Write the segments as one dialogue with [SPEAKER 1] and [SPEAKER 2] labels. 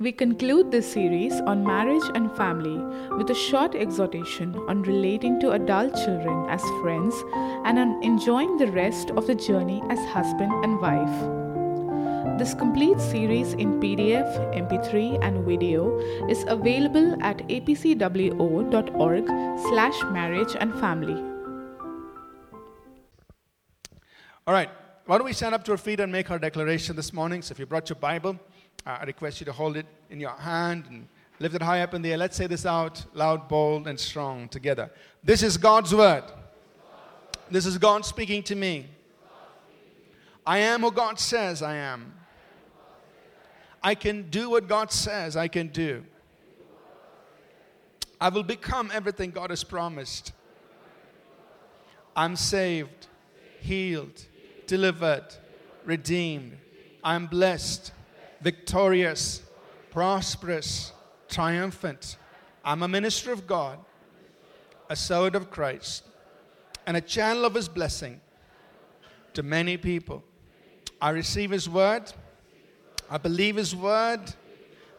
[SPEAKER 1] We conclude this series on marriage and family with a short exhortation on relating to adult children as friends and on enjoying the rest of the journey as husband and wife. This complete series in PDF, MP3 and video is available at apcwo.org slash marriage and family.
[SPEAKER 2] All right, why don't we stand up to our feet and make our declaration this morning? So if you brought your Bible, uh, I request you to hold it in your hand and lift it high up in the air. Let's say this out loud, bold, and strong together. This is God's word. This is God speaking to me. I am who God says I am. I can do what God says I can do. I will become everything God has promised. I'm saved, healed, delivered, redeemed. I'm blessed, victorious, prosperous, triumphant. I'm a minister of God, a servant of Christ, and a channel of His blessing to many people. I receive His word, I believe His word,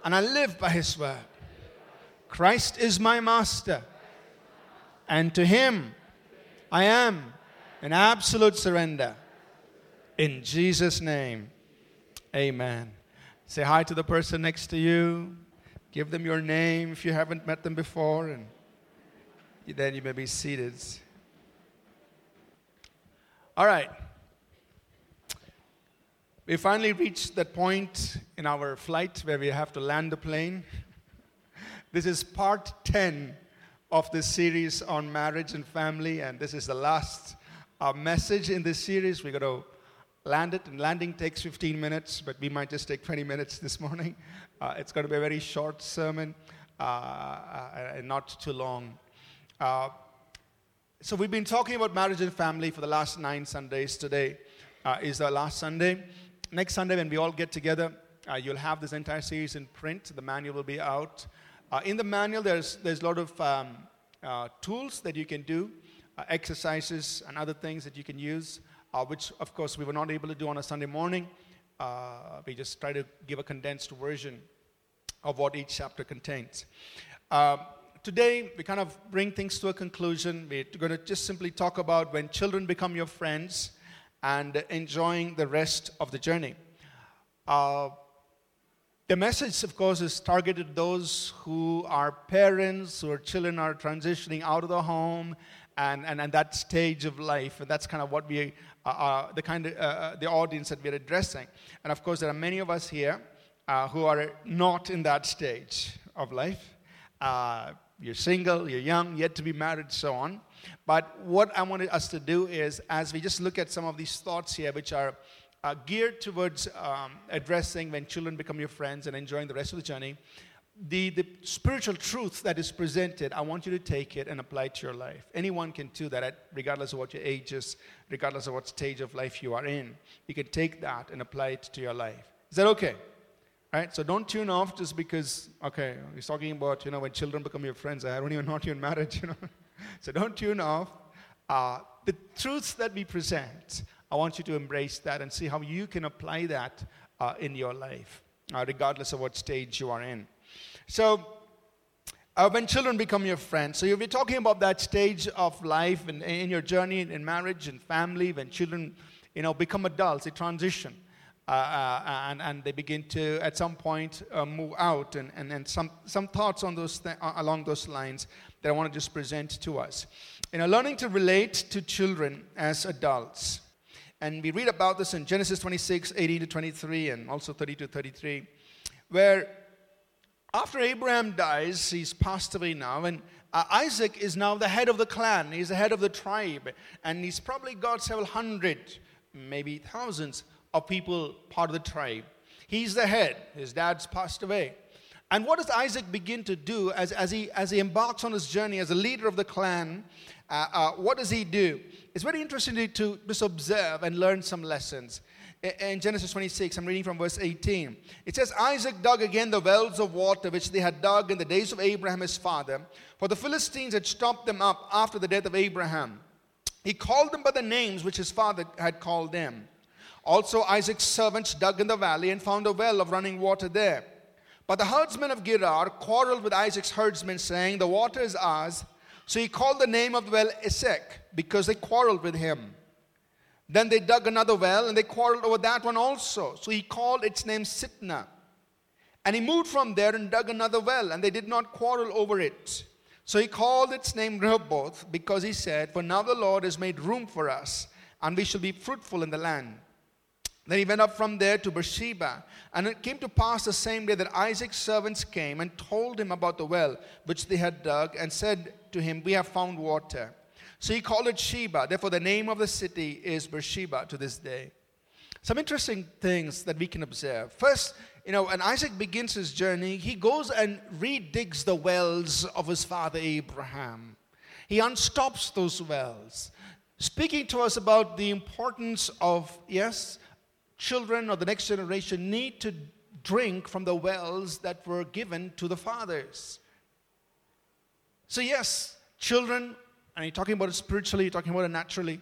[SPEAKER 2] and I live by His word. Christ is my master, and to Him I am in absolute surrender. In Jesus' name, amen. Say hi to the person next to you. Give them your name if you haven't met them before, and then you may be seated. All right. We finally reached that point in our flight where we have to land the plane. This is part 10 of this series on marriage and family, and this is the last uh, message in this series. We're going to land it, and landing takes 15 minutes, but we might just take 20 minutes this morning. Uh, it's going to be a very short sermon uh, uh, and not too long. Uh, so, we've been talking about marriage and family for the last nine Sundays. Today is the last Sunday. Next Sunday, when we all get together, you'll have this entire series in print. The manual will be out. in the manual, there's, there's a lot of um, tools that you can do, exercises, and other things that you can use uh, which of course we were not able to do on a Sunday morning. Uh, we just try to give a condensed version of what each chapter contains. Uh, today, we kind of bring things to a conclusion. We're going to just simply talk about when children become your friends and enjoying the rest of the journey. Uh, the message, of course, is targeted those who are parents, or children are transitioning out of the home and, and, and that stage of life. And that's kind of what we uh, uh, the kind of uh, uh, the audience that we're addressing. And of course, there are many of us here uh, who are not in that stage of life. Uh, you're single, you're young, yet to be married, so on. But what I wanted us to do is, as we just look at some of these thoughts here, which are geared towards um, addressing when children become your friends and enjoying the rest of the journey, the, the spiritual truth that is presented, I want you to take it and apply it to your life. Anyone can do that, regardless of what your age is, regardless of what stage of life you are in. You can take that and apply it to your life. Is that okay? Right? So don't tune off just because, okay, he's talking about, you know, when children become your friends. I don't even know you in marriage, you know. so don't tune off. Uh, the truths that we present, I want you to embrace that and see how you can apply that uh, in your life, uh, regardless of what stage you are in. So, uh, when children become your friends, so you'll be talking about that stage of life and in your journey in marriage and family, when children, you know, become adults, they transition. Uh, uh, and, and they begin to, at some point, uh, move out. And, and, and some, some thoughts on those th- uh, along those lines that I want to just present to us. You know, learning to relate to children as adults. And we read about this in Genesis 26, 18 to 23, and also 30 to 33, where after Abraham dies, he's passed away now, and uh, Isaac is now the head of the clan. He's the head of the tribe, and he's probably got several hundred, maybe thousands of people part of the tribe. He's the head. His dad's passed away. And what does Isaac begin to do as, as, he, as he embarks on his journey as a leader of the clan? Uh, uh, what does he do? It's very interesting to, to just observe and learn some lessons in Genesis 26, I'm reading from verse 18. It says, Isaac dug again the wells of water which they had dug in the days of Abraham his father, for the Philistines had stopped them up after the death of Abraham. He called them by the names which his father had called them. Also, Isaac's servants dug in the valley and found a well of running water there. But the herdsmen of Gerar quarreled with Isaac's herdsmen, saying, The water is ours. So he called the name of the well Esek, because they quarreled with him. Then they dug another well, and they quarreled over that one also. So he called its name Sitnah. And he moved from there and dug another well, and they did not quarrel over it. So he called its name Rehoboth, because he said, For now the Lord has made room for us, and we shall be fruitful in the land. Then he went up from there to Beersheba. And it came to pass the same day that Isaac's servants came and told him about the well which they had dug, and said to him, We have found water. So he called it Sheba. Therefore, the name of the city is Beersheba to this day. Some interesting things that we can observe. First, you know, when Isaac begins his journey, he goes and redigs the wells of his father Abraham. He unstops those wells, speaking to us about the importance of, yes, children or the next generation need to drink from the wells that were given to the fathers. So, yes, children, and you're talking about it spiritually, you're talking about it naturally.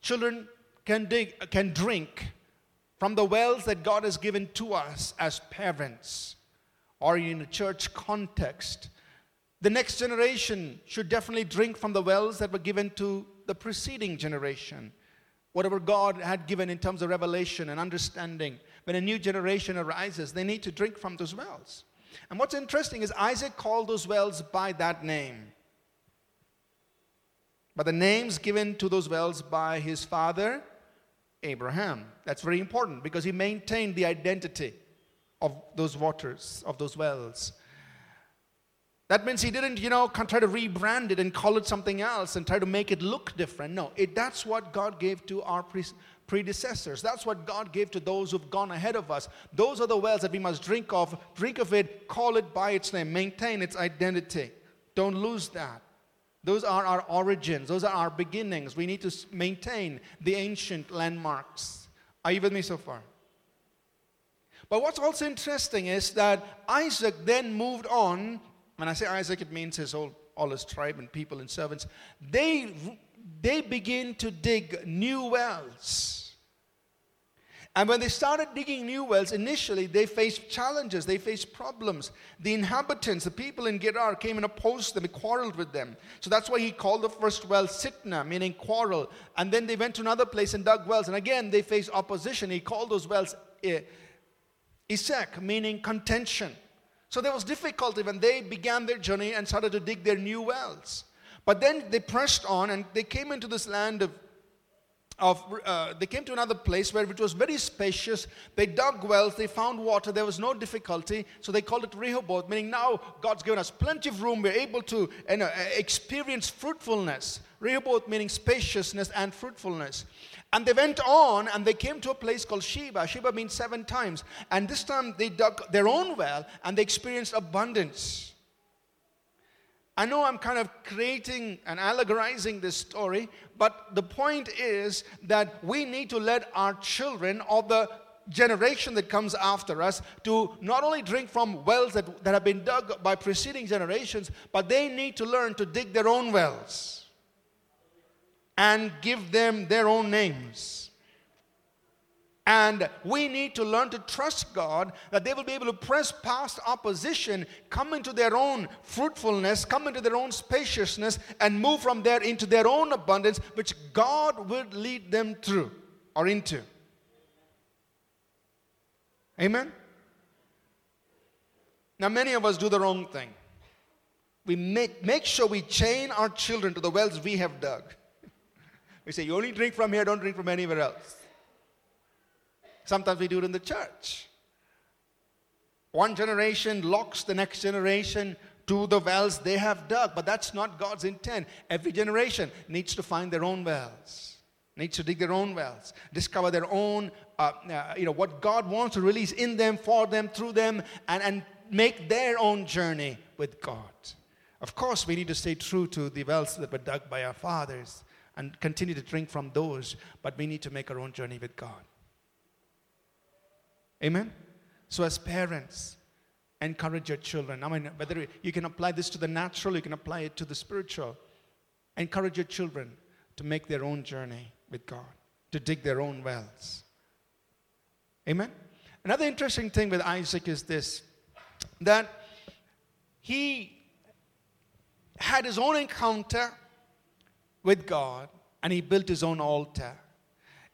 [SPEAKER 2] Children can, dig, can drink from the wells that God has given to us as parents or in a church context. The next generation should definitely drink from the wells that were given to the preceding generation. Whatever God had given in terms of revelation and understanding, when a new generation arises, they need to drink from those wells. And what's interesting is Isaac called those wells by that name. But the names given to those wells by his father, Abraham. That's very important because he maintained the identity of those waters, of those wells. That means he didn't, you know, try to rebrand it and call it something else and try to make it look different. No, it, that's what God gave to our pre- predecessors. That's what God gave to those who've gone ahead of us. Those are the wells that we must drink of. Drink of it, call it by its name, maintain its identity. Don't lose that. Those are our origins, those are our beginnings. We need to maintain the ancient landmarks. Are you with me so far? But what's also interesting is that Isaac then moved on when I say Isaac, it means his whole, all his tribe and people and servants. They, they begin to dig new wells. And when they started digging new wells, initially they faced challenges, they faced problems. The inhabitants, the people in Gerar, came and opposed them, they quarreled with them. So that's why he called the first well Sitnah, meaning quarrel. And then they went to another place and dug wells. And again, they faced opposition. He called those wells eh, Esek, meaning contention. So there was difficulty when they began their journey and started to dig their new wells. But then they pressed on and they came into this land of of, uh, they came to another place where it was very spacious. They dug wells, they found water, there was no difficulty. So they called it Rehoboth, meaning now God's given us plenty of room. We're able to you know, experience fruitfulness. Rehoboth meaning spaciousness and fruitfulness. And they went on and they came to a place called Sheba. Sheba means seven times. And this time they dug their own well and they experienced abundance. I know I'm kind of creating and allegorizing this story, but the point is that we need to let our children or the generation that comes after us to not only drink from wells that, that have been dug by preceding generations, but they need to learn to dig their own wells and give them their own names. And we need to learn to trust God that they will be able to press past opposition, come into their own fruitfulness, come into their own spaciousness, and move from there into their own abundance, which God will lead them through or into. Amen? Now, many of us do the wrong thing. We make, make sure we chain our children to the wells we have dug. We say, you only drink from here, don't drink from anywhere else. Sometimes we do it in the church. One generation locks the next generation to the wells they have dug, but that's not God's intent. Every generation needs to find their own wells, needs to dig their own wells, discover their own, uh, uh, you know, what God wants to release in them, for them, through them, and, and make their own journey with God. Of course, we need to stay true to the wells that were dug by our fathers and continue to drink from those, but we need to make our own journey with God. Amen? So, as parents, encourage your children. I mean, whether you can apply this to the natural, you can apply it to the spiritual. Encourage your children to make their own journey with God, to dig their own wells. Amen? Another interesting thing with Isaac is this that he had his own encounter with God and he built his own altar.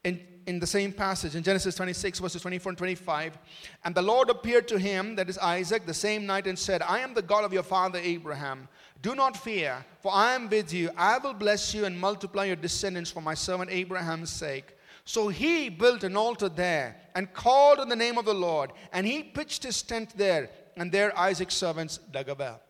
[SPEAKER 2] In, in the same passage, in Genesis 26, verses 24 and 25, and the Lord appeared to him, that is Isaac, the same night and said, I am the God of your father Abraham. Do not fear, for I am with you. I will bless you and multiply your descendants for my servant Abraham's sake. So he built an altar there and called on the name of the Lord, and he pitched his tent there, and there Isaac's servants dug a well.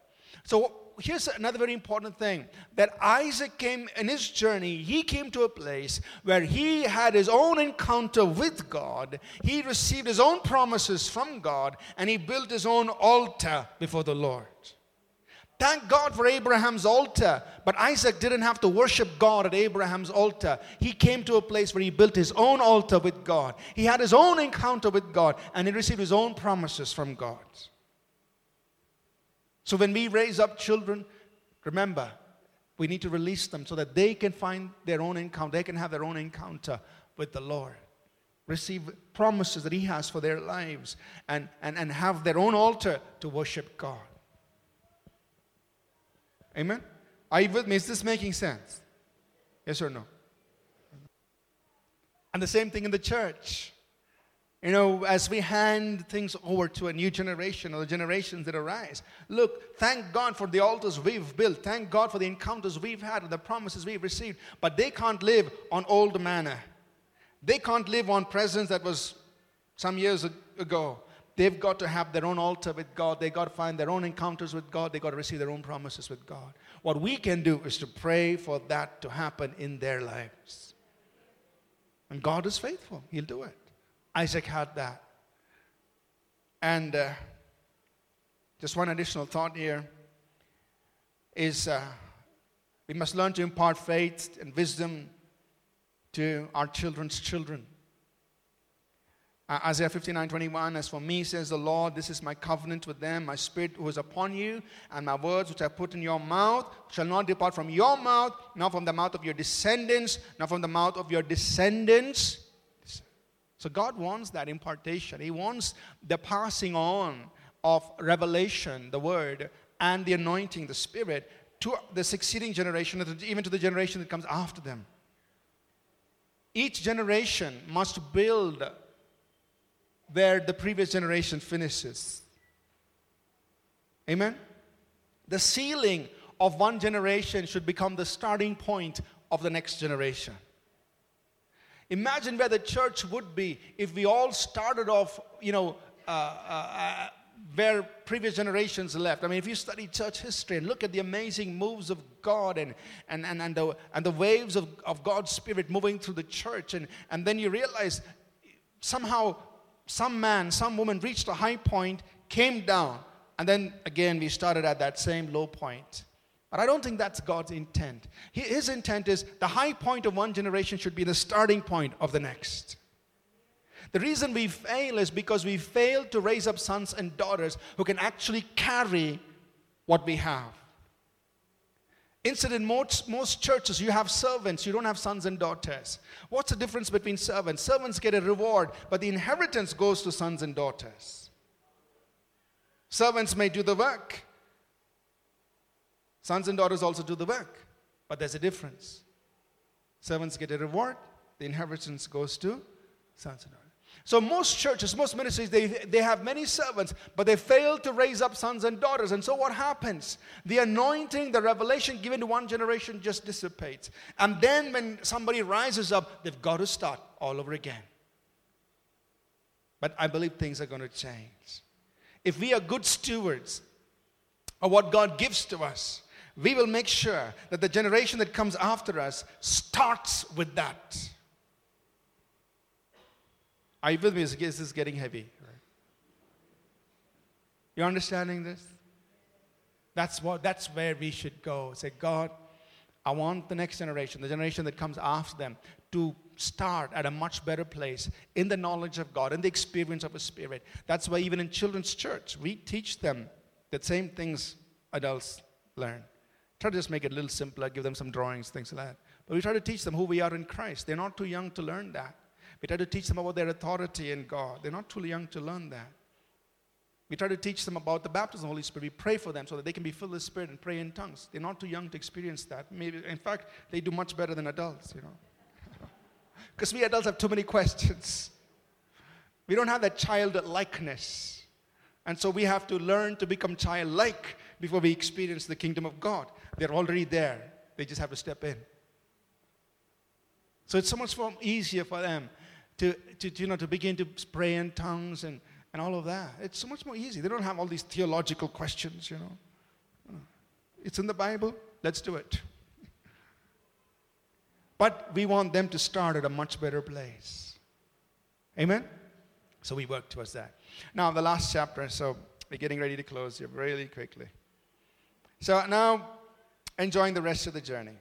[SPEAKER 2] So here's another very important thing that Isaac came in his journey, he came to a place where he had his own encounter with God. He received his own promises from God, and he built his own altar before the Lord. Thank God for Abraham's altar. But Isaac didn't have to worship God at Abraham's altar. He came to a place where he built his own altar with God. He had his own encounter with God and he received his own promises from God. So when we raise up children, remember, we need to release them so that they can find their own encounter, they can have their own encounter with the Lord. Receive promises that He has for their lives and, and, and have their own altar to worship God. Amen? Are you with me? Is this making sense? Yes or no? And the same thing in the church. You know, as we hand things over to a new generation or the generations that arise, look, thank God for the altars we've built. Thank God for the encounters we've had and the promises we've received. But they can't live on old manna. They can't live on presence that was some years ago. They've got to have their own altar with God. They've got to find their own encounters with God. They've got to receive their own promises with God. What we can do is to pray for that to happen in their lives. And God is faithful, He'll do it. Isaac had that. And uh, just one additional thought here is uh, we must learn to impart faith and wisdom to our children's children. Uh, Isaiah 59 21, as for me, says the Lord, this is my covenant with them. My spirit who is upon you, and my words which I put in your mouth shall not depart from your mouth, nor from the mouth of your descendants, nor from the mouth of your descendants so God wants that impartation. He wants the passing on of revelation, the word, and the anointing, the spirit, to the succeeding generation, even to the generation that comes after them. Each generation must build where the previous generation finishes. Amen? The ceiling of one generation should become the starting point of the next generation. Imagine where the church would be if we all started off, you know, uh, uh, uh, where previous generations left. I mean, if you study church history and look at the amazing moves of God and, and, and, and, the, and the waves of, of God's Spirit moving through the church, and, and then you realize somehow some man, some woman reached a high point, came down, and then again we started at that same low point. But I don't think that's God's intent. His intent is the high point of one generation should be the starting point of the next. The reason we fail is because we fail to raise up sons and daughters who can actually carry what we have. Instead, in most, most churches, you have servants, you don't have sons and daughters. What's the difference between servants? Servants get a reward, but the inheritance goes to sons and daughters. Servants may do the work, Sons and daughters also do the work, but there's a difference. Servants get a reward, the inheritance goes to sons and daughters. So most churches, most ministries, they, they have many servants, but they fail to raise up sons and daughters. And so what happens? The anointing, the revelation given to one generation just dissipates. And then when somebody rises up, they've got to start all over again. But I believe things are going to change. If we are good stewards of what God gives to us, we will make sure that the generation that comes after us starts with that. Are you with me? This is this getting heavy? You understanding this? That's what that's where we should go. Say, God, I want the next generation, the generation that comes after them, to start at a much better place in the knowledge of God, in the experience of a spirit. That's why even in children's church, we teach them the same things adults learn. Try to just make it a little simpler, give them some drawings, things like that. But we try to teach them who we are in Christ. They're not too young to learn that. We try to teach them about their authority in God. They're not too young to learn that. We try to teach them about the baptism of the Holy Spirit. We pray for them so that they can be filled with the Spirit and pray in tongues. They're not too young to experience that. Maybe, in fact, they do much better than adults, you know. Because we adults have too many questions. We don't have that childlikeness. And so we have to learn to become childlike before we experience the kingdom of God. They're already there, they just have to step in. So it's so much more easier for them to, to, you know, to begin to pray in tongues and, and all of that. It's so much more easy. They don't have all these theological questions, you know. It's in the Bible, let's do it. But we want them to start at a much better place. Amen? So we work towards that. Now, the last chapter, so we're getting ready to close here really quickly. So now, enjoying the rest of the journey.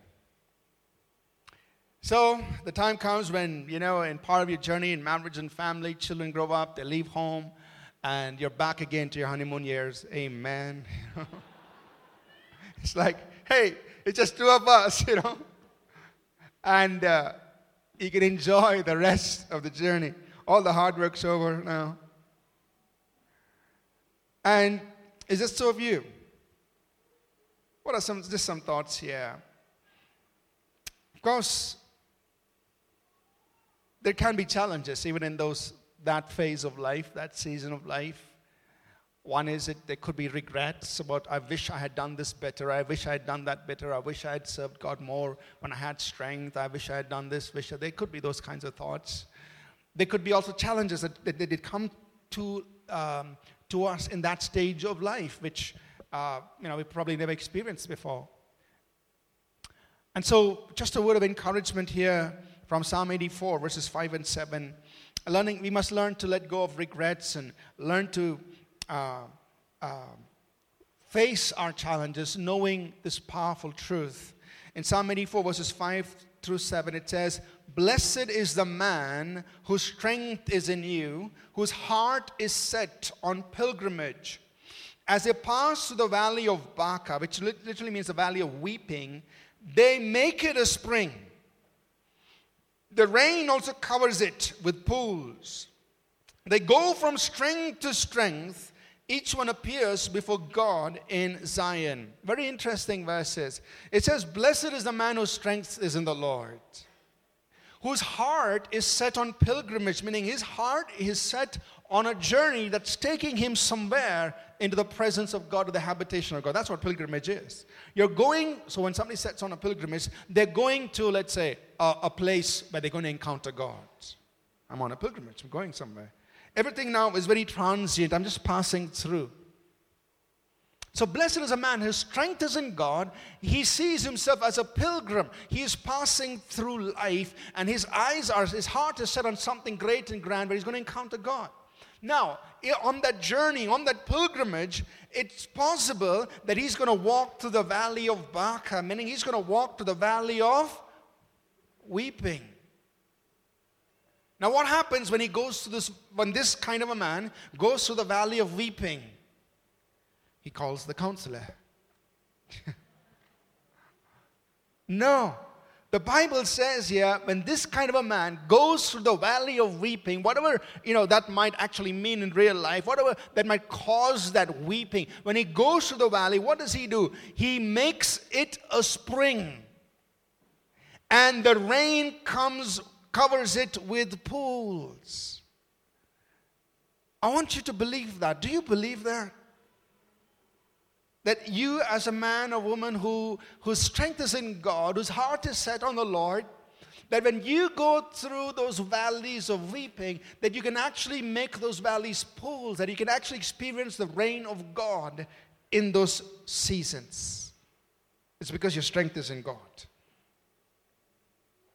[SPEAKER 2] So the time comes when, you know, in part of your journey in marriage and family, children grow up, they leave home, and you're back again to your honeymoon years. Amen. it's like, hey, it's just two of us, you know. And uh, you can enjoy the rest of the journey. All the hard work's over now. And is this two of you? What are some just some thoughts here? Of course, there can be challenges even in those that phase of life, that season of life. One is it there could be regrets about I wish I had done this better, I wish I had done that better, I wish I had served God more when I had strength, I wish I had done this, wish I, there could be those kinds of thoughts. There could be also challenges that, that, that did come to, um, to us in that stage of life, which uh, you know we probably never experienced before. And so, just a word of encouragement here from Psalm 84, verses 5 and 7. Learning, we must learn to let go of regrets and learn to uh, uh, face our challenges, knowing this powerful truth. In Psalm 84, verses 5 through 7, it says, Blessed is the man whose strength is in you, whose heart is set on pilgrimage. As they pass through the valley of Baca, which literally means the valley of weeping, they make it a spring the rain also covers it with pools. They go from strength to strength. Each one appears before God in Zion. Very interesting verses. It says, Blessed is the man whose strength is in the Lord, whose heart is set on pilgrimage, meaning his heart is set on a journey that's taking him somewhere into the presence of God, to the habitation of God. That's what pilgrimage is. You're going, so when somebody sets on a pilgrimage, they're going to, let's say, a, a place where they're going to encounter God. I'm on a pilgrimage, I'm going somewhere. Everything now is very transient, I'm just passing through. So, blessed is a man whose strength is in God. He sees himself as a pilgrim. He is passing through life, and his eyes are, his heart is set on something great and grand where he's going to encounter God. Now, on that journey, on that pilgrimage, it's possible that he's going to walk through the valley of Baca, meaning he's going to walk to the valley of weeping. Now, what happens when he goes to this, when this kind of a man goes to the valley of weeping? He calls the counselor. no. The Bible says here, when this kind of a man goes through the valley of weeping, whatever you know that might actually mean in real life, whatever that might cause that weeping, when he goes through the valley, what does he do? He makes it a spring. And the rain comes, covers it with pools. I want you to believe that. Do you believe that? That you, as a man or woman who, whose strength is in God, whose heart is set on the Lord, that when you go through those valleys of weeping, that you can actually make those valleys pools, that you can actually experience the rain of God in those seasons. It's because your strength is in God.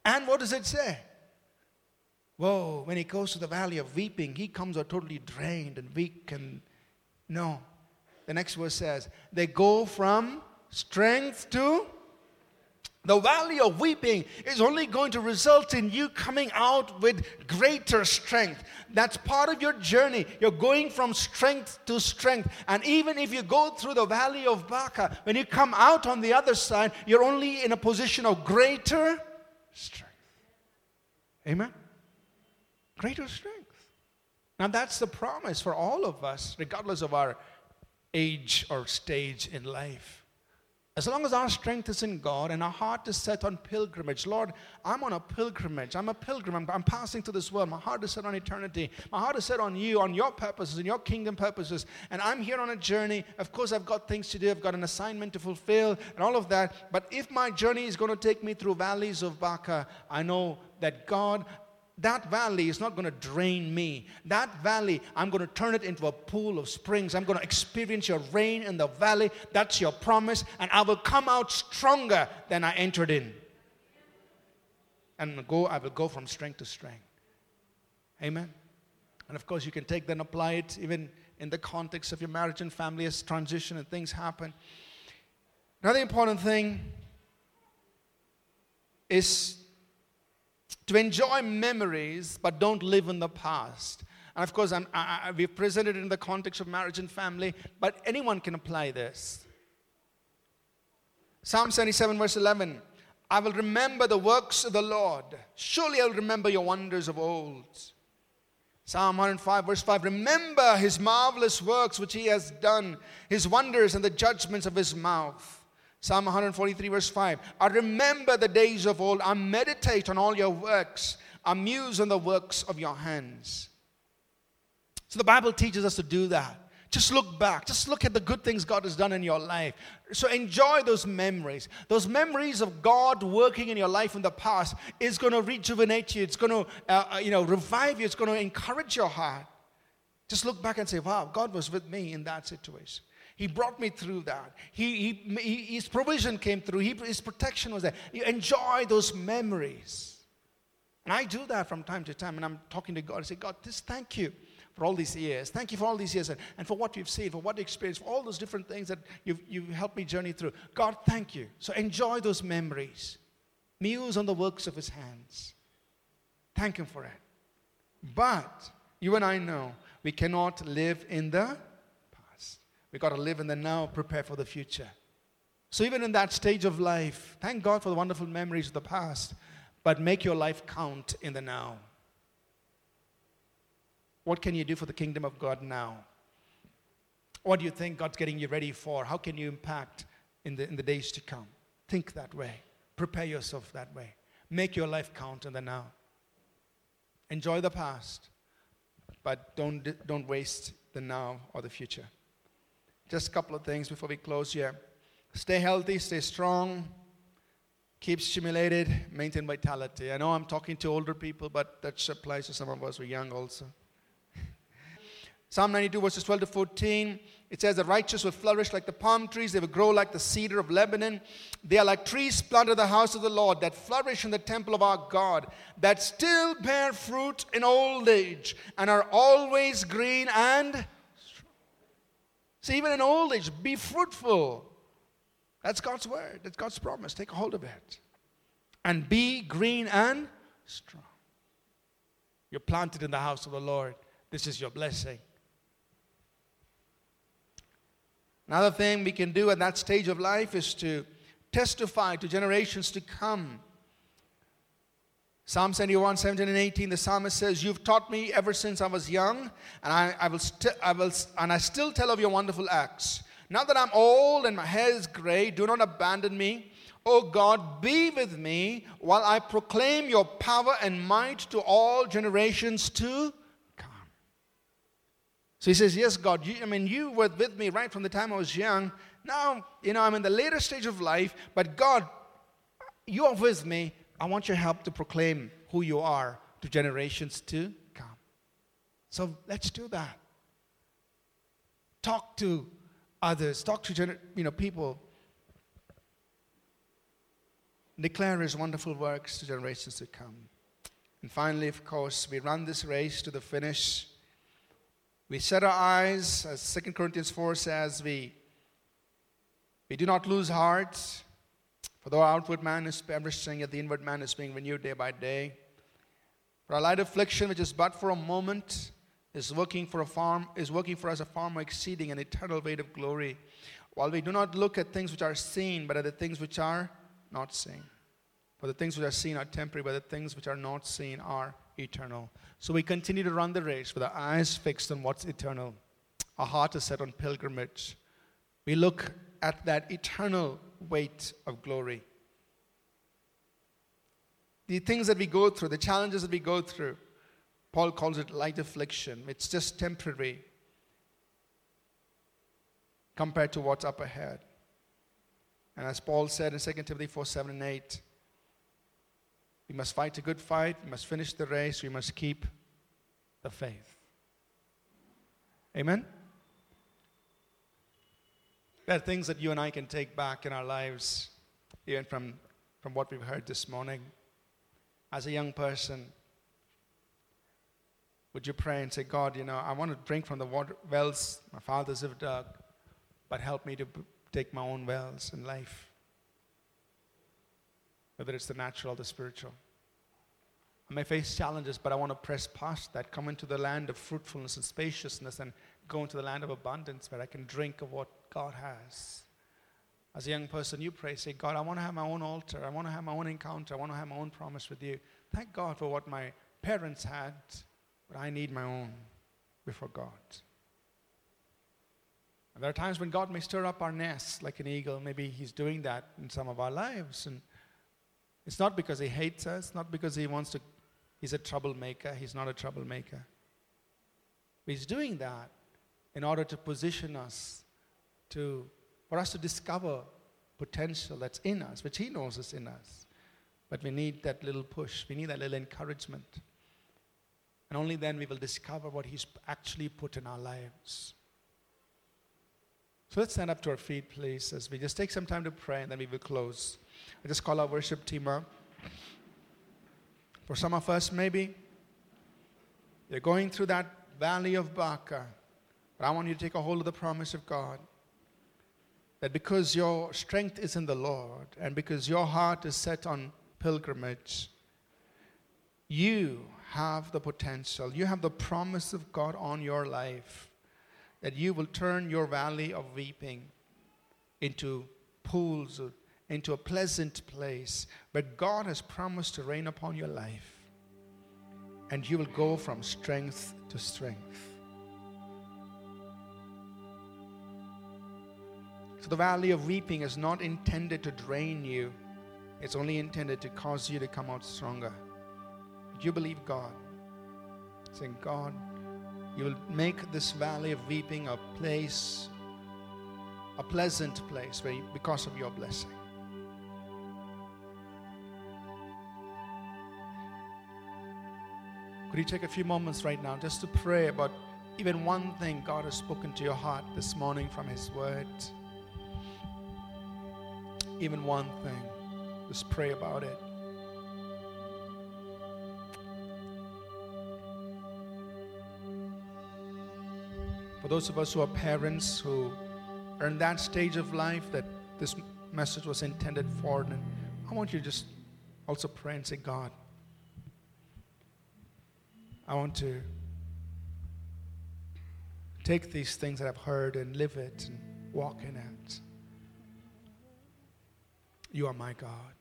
[SPEAKER 2] And what does it say? Whoa, when he goes to the valley of weeping, he comes out totally drained and weak and no. The next verse says, they go from strength to the valley of weeping is only going to result in you coming out with greater strength. That's part of your journey. You're going from strength to strength. And even if you go through the valley of Baca, when you come out on the other side, you're only in a position of greater strength. Amen? Greater strength. Now, that's the promise for all of us, regardless of our age or stage in life. As long as our strength is in God and our heart is set on pilgrimage, Lord, I'm on a pilgrimage. I'm a pilgrim. I'm, I'm, passing through this world. My heart is set on eternity. My heart is set on you, on your purposes, and your kingdom purposes. And I'm here on a journey. Of course, I've got things to do. I've got an assignment to fulfill and all of that. But if my journey is going to take me through valleys of Baca, I know that God that valley is not going to drain me. That valley, I'm going to turn it into a pool of springs. I'm going to experience your rain in the valley. That's your promise. And I will come out stronger than I entered in. And go, I will go from strength to strength. Amen. And of course, you can take that and apply it even in the context of your marriage and family as transition and things happen. Another important thing is to enjoy memories, but don't live in the past. And of course, I, I, we've presented it in the context of marriage and family, but anyone can apply this. Psalm 77, verse 11 I will remember the works of the Lord. Surely I'll remember your wonders of old. Psalm 105, verse 5 Remember his marvelous works which he has done, his wonders and the judgments of his mouth. Psalm 143, verse 5. I remember the days of old. I meditate on all your works. I muse on the works of your hands. So the Bible teaches us to do that. Just look back. Just look at the good things God has done in your life. So enjoy those memories. Those memories of God working in your life in the past is going to rejuvenate you. It's going to, uh, uh, you know, revive you. It's going to encourage your heart. Just look back and say, wow, God was with me in that situation. He brought me through that. He, he, his provision came through. He, his protection was there. You enjoy those memories. And I do that from time to time. And I'm talking to God. I say, God, this thank you for all these years. Thank you for all these years and, and for what you've seen, for what you experienced, for all those different things that you've, you've helped me journey through. God, thank you. So enjoy those memories. Muse on the works of his hands. Thank him for it. But you and I know we cannot live in the We've got to live in the now, prepare for the future. So, even in that stage of life, thank God for the wonderful memories of the past, but make your life count in the now. What can you do for the kingdom of God now? What do you think God's getting you ready for? How can you impact in the, in the days to come? Think that way. Prepare yourself that way. Make your life count in the now. Enjoy the past, but don't, don't waste the now or the future. Just a couple of things before we close here. Stay healthy, stay strong, keep stimulated, maintain vitality. I know I'm talking to older people, but that applies to some of us who are young also. Psalm 92, verses 12 to 14, it says, The righteous will flourish like the palm trees, they will grow like the cedar of Lebanon. They are like trees planted in the house of the Lord that flourish in the temple of our God, that still bear fruit in old age and are always green and so even in old age, be fruitful. That's God's word. That's God's promise. Take a hold of it. And be green and strong. You're planted in the house of the Lord. This is your blessing. Another thing we can do at that stage of life is to testify to generations to come Psalm 71, 17 and 18, the psalmist says, You've taught me ever since I was young, and I, I will st- I will, and I still tell of your wonderful acts. Now that I'm old and my hair is gray, do not abandon me. O God, be with me while I proclaim your power and might to all generations to come. So he says, Yes, God, you, I mean, you were with me right from the time I was young. Now, you know, I'm in the later stage of life, but God, you are with me I want your help to proclaim who you are to generations to come. So let's do that. Talk to others, talk to gener- you know, people. Declare his wonderful works to generations to come. And finally, of course, we run this race to the finish. We set our eyes, as 2 Corinthians 4 says, we, we do not lose heart. For though outward man is perishing, yet the inward man is being renewed day by day. For our light affliction, which is but for a moment, is working for a farm is working for us a far more exceeding and eternal weight of glory. While we do not look at things which are seen, but at the things which are not seen. For the things which are seen are temporary, but the things which are not seen are eternal. So we continue to run the race with our eyes fixed on what's eternal. Our heart is set on pilgrimage. We look at that eternal weight of glory. The things that we go through, the challenges that we go through, Paul calls it light affliction. It's just temporary compared to what's up ahead. And as Paul said in 2 Timothy 4 7 and 8, we must fight a good fight, we must finish the race, we must keep the faith. Amen? There are things that you and I can take back in our lives, even from, from what we've heard this morning. As a young person, would you pray and say, God, you know, I want to drink from the water wells my fathers have dug, but help me to take my own wells in life? Whether it's the natural or the spiritual. I may face challenges, but I want to press past that, come into the land of fruitfulness and spaciousness, and go into the land of abundance where I can drink of what God has. As a young person, you pray, say, God, I want to have my own altar. I want to have my own encounter. I want to have my own promise with you. Thank God for what my parents had, but I need my own before God. And there are times when God may stir up our nest like an eagle. Maybe He's doing that in some of our lives. And it's not because He hates us, not because He wants to, He's a troublemaker. He's not a troublemaker. But He's doing that in order to position us to, for us to discover potential that's in us, which He knows is in us. But we need that little push, we need that little encouragement. And only then we will discover what He's actually put in our lives. So let's stand up to our feet, please, as we just take some time to pray and then we will close. I just call our worship team up. For some of us, maybe you're going through that valley of Baca, but I want you to take a hold of the promise of God that because your strength is in the Lord and because your heart is set on pilgrimage, you have the potential, you have the promise of God on your life that you will turn your valley of weeping into pools, into a pleasant place where God has promised to rain upon your life. And you will go from strength to strength. The valley of weeping is not intended to drain you, it's only intended to cause you to come out stronger. Do you believe God? Saying, God, you will make this valley of weeping a place, a pleasant place you, because of your blessing. Could you take a few moments right now just to pray about even one thing God has spoken to your heart this morning from His Word? Even one thing. Just pray about it. For those of us who are parents who are in that stage of life that this message was intended for, and I want you to just also pray and say, God, I want to take these things that I've heard and live it and walk in it. You are my God.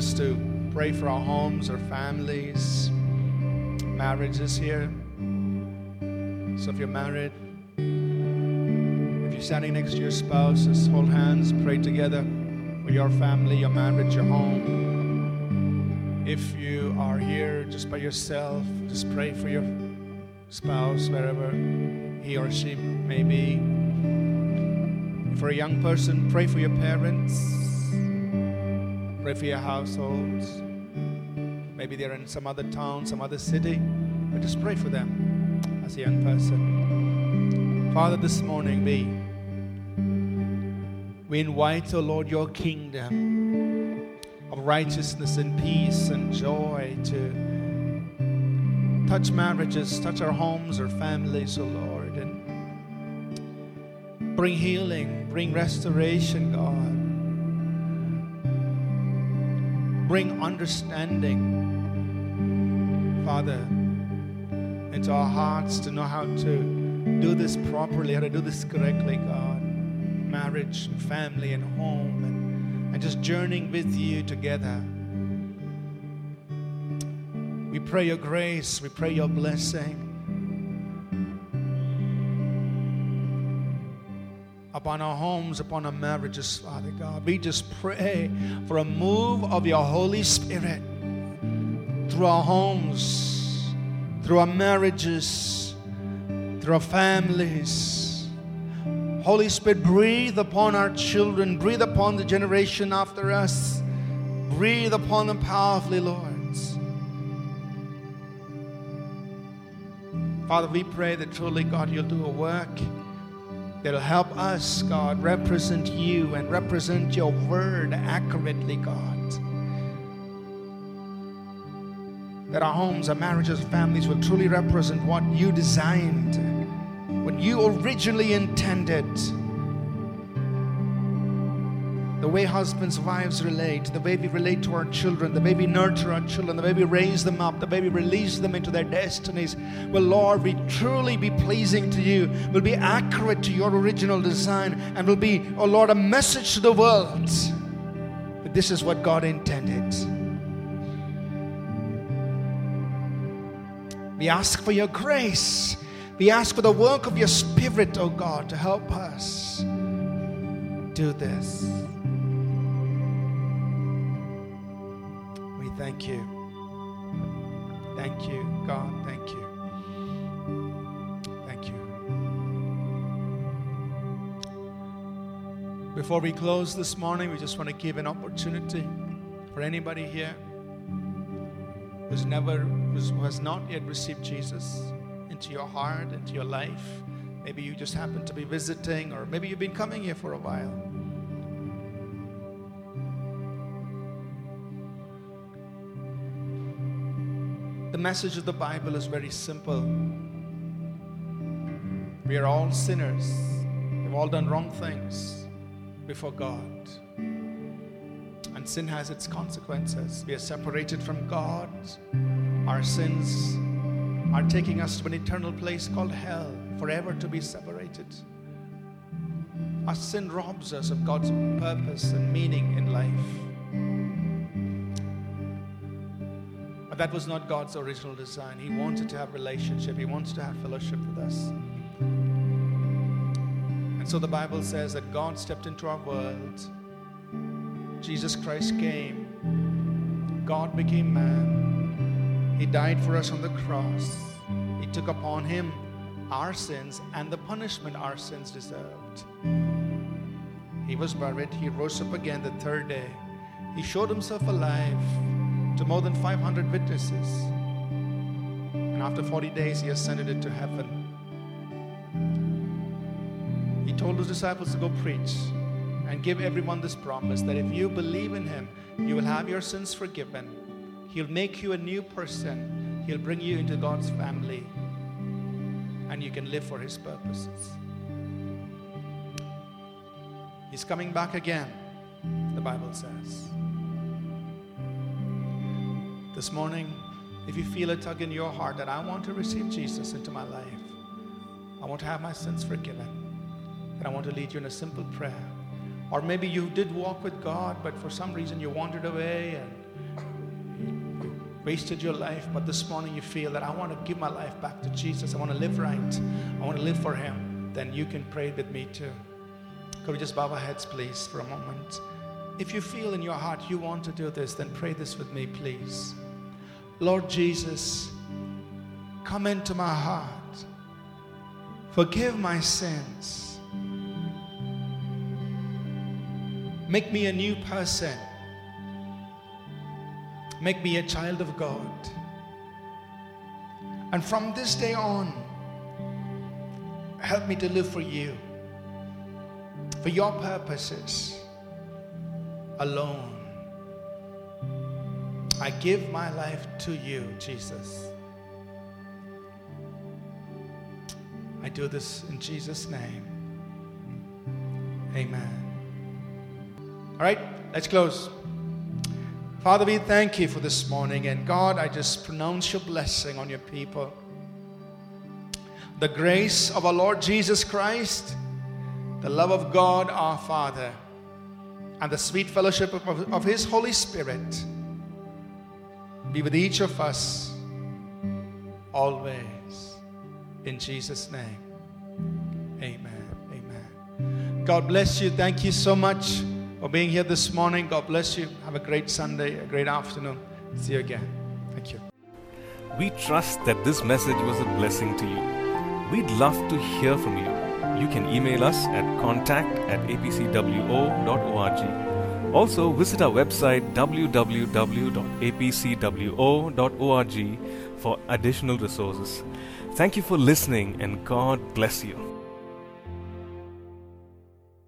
[SPEAKER 2] Just to pray for our homes, our families, marriages here. So if you're married, if you're standing next to your spouse, just hold hands, pray together for your family, your marriage, your home. If you are here just by yourself, just pray for your spouse, wherever he or she may be. For a young person, pray for your parents, pray for your households. Maybe they're in some other town, some other city, but just pray for them as a young person. Father, this morning we we invite, O oh Lord, your kingdom of righteousness and peace and joy to touch marriages, touch our homes, our families, O oh Lord and bring healing, bring restoration, God. Bring understanding, Father, into our hearts to know how to do this properly, how to do this correctly, God. Marriage and family and home and, and just journeying with you together. We pray your grace, we pray your blessing. Upon our homes, upon our marriages, Father God. We just pray for a move of your Holy Spirit through our homes, through our marriages, through our families. Holy Spirit, breathe upon our children, breathe upon the generation after us, breathe upon them powerfully, Lord. Father, we pray that truly, God, you'll do a work that'll help us, God, represent you and represent your word accurately, God. That our homes, our marriages, families will truly represent what you designed, what you originally intended way husbands, wives relate, the way we relate to our children, the way we nurture our children, the way we raise them up, the way we release them into their destinies. Will, Lord, we truly be pleasing to you, will be accurate to your original design, and will be, oh Lord, a message to the world that this is what God intended. We ask for your grace. We ask for the work of your Spirit, oh God, to help us do this. Thank you. Thank you, God. Thank you. Thank you. Before we close this morning, we just want to give an opportunity for anybody here who's never, who has not yet received Jesus into your heart, into your life. Maybe you just happen to be visiting, or maybe you've been coming here for a while. The message of the Bible is very simple. We are all sinners. We've all done wrong things before God. And sin has its consequences. We are separated from God. Our sins are taking us to an eternal place called hell, forever to be separated. Our sin robs us of God's purpose and meaning in life. That was not God's original design. He wanted to have relationship. He wants to have fellowship with us. And so the Bible says that God stepped into our world. Jesus Christ came. God became man. He died for us on the cross. He took upon him our sins and the punishment our sins deserved. He was buried. He rose up again the third day. He showed himself alive to more than 500 witnesses. And after 40 days, he ascended into heaven. He told his disciples to go preach and give everyone this promise that if you believe in him, you will have your sins forgiven. He'll make you a new person. He'll bring you into God's family. And you can live for his purposes. He's coming back again, the Bible says. This morning, if you feel a tug in your heart that I want to receive Jesus into my life, I want to have my sins forgiven, and I want to lead you in a simple prayer. Or maybe you did walk with God, but for some reason you wandered away and wasted your life. But this morning you feel that I want to give my life back to Jesus. I want to live right. I want to live for Him. Then you can pray with me too. Could we just bow our heads, please, for a moment? If you feel in your heart you want to do this, then pray this with me, please. Lord Jesus, come into my heart. Forgive my sins. Make me a new person. Make me a child of God. And from this day on, help me to live for you, for your purposes alone. I give my life to you, Jesus. I do this in Jesus' name. Amen. All right, let's close. Father, we thank you for this morning. And God, I just pronounce your blessing on your people. The grace of our Lord Jesus Christ, the love of God our Father, and the sweet fellowship of, of His Holy Spirit be with each of us always. In Jesus' name, amen. Amen. God bless you. Thank you so much for being here this morning. God bless you. Have a great Sunday, a great afternoon. See you again. Thank you.
[SPEAKER 3] We trust that this message was a blessing to you. We'd love to hear from you. You can email us at contact at apcwo.org. Also, visit our website www.apcwo.org for additional resources. Thank you for listening and God bless you.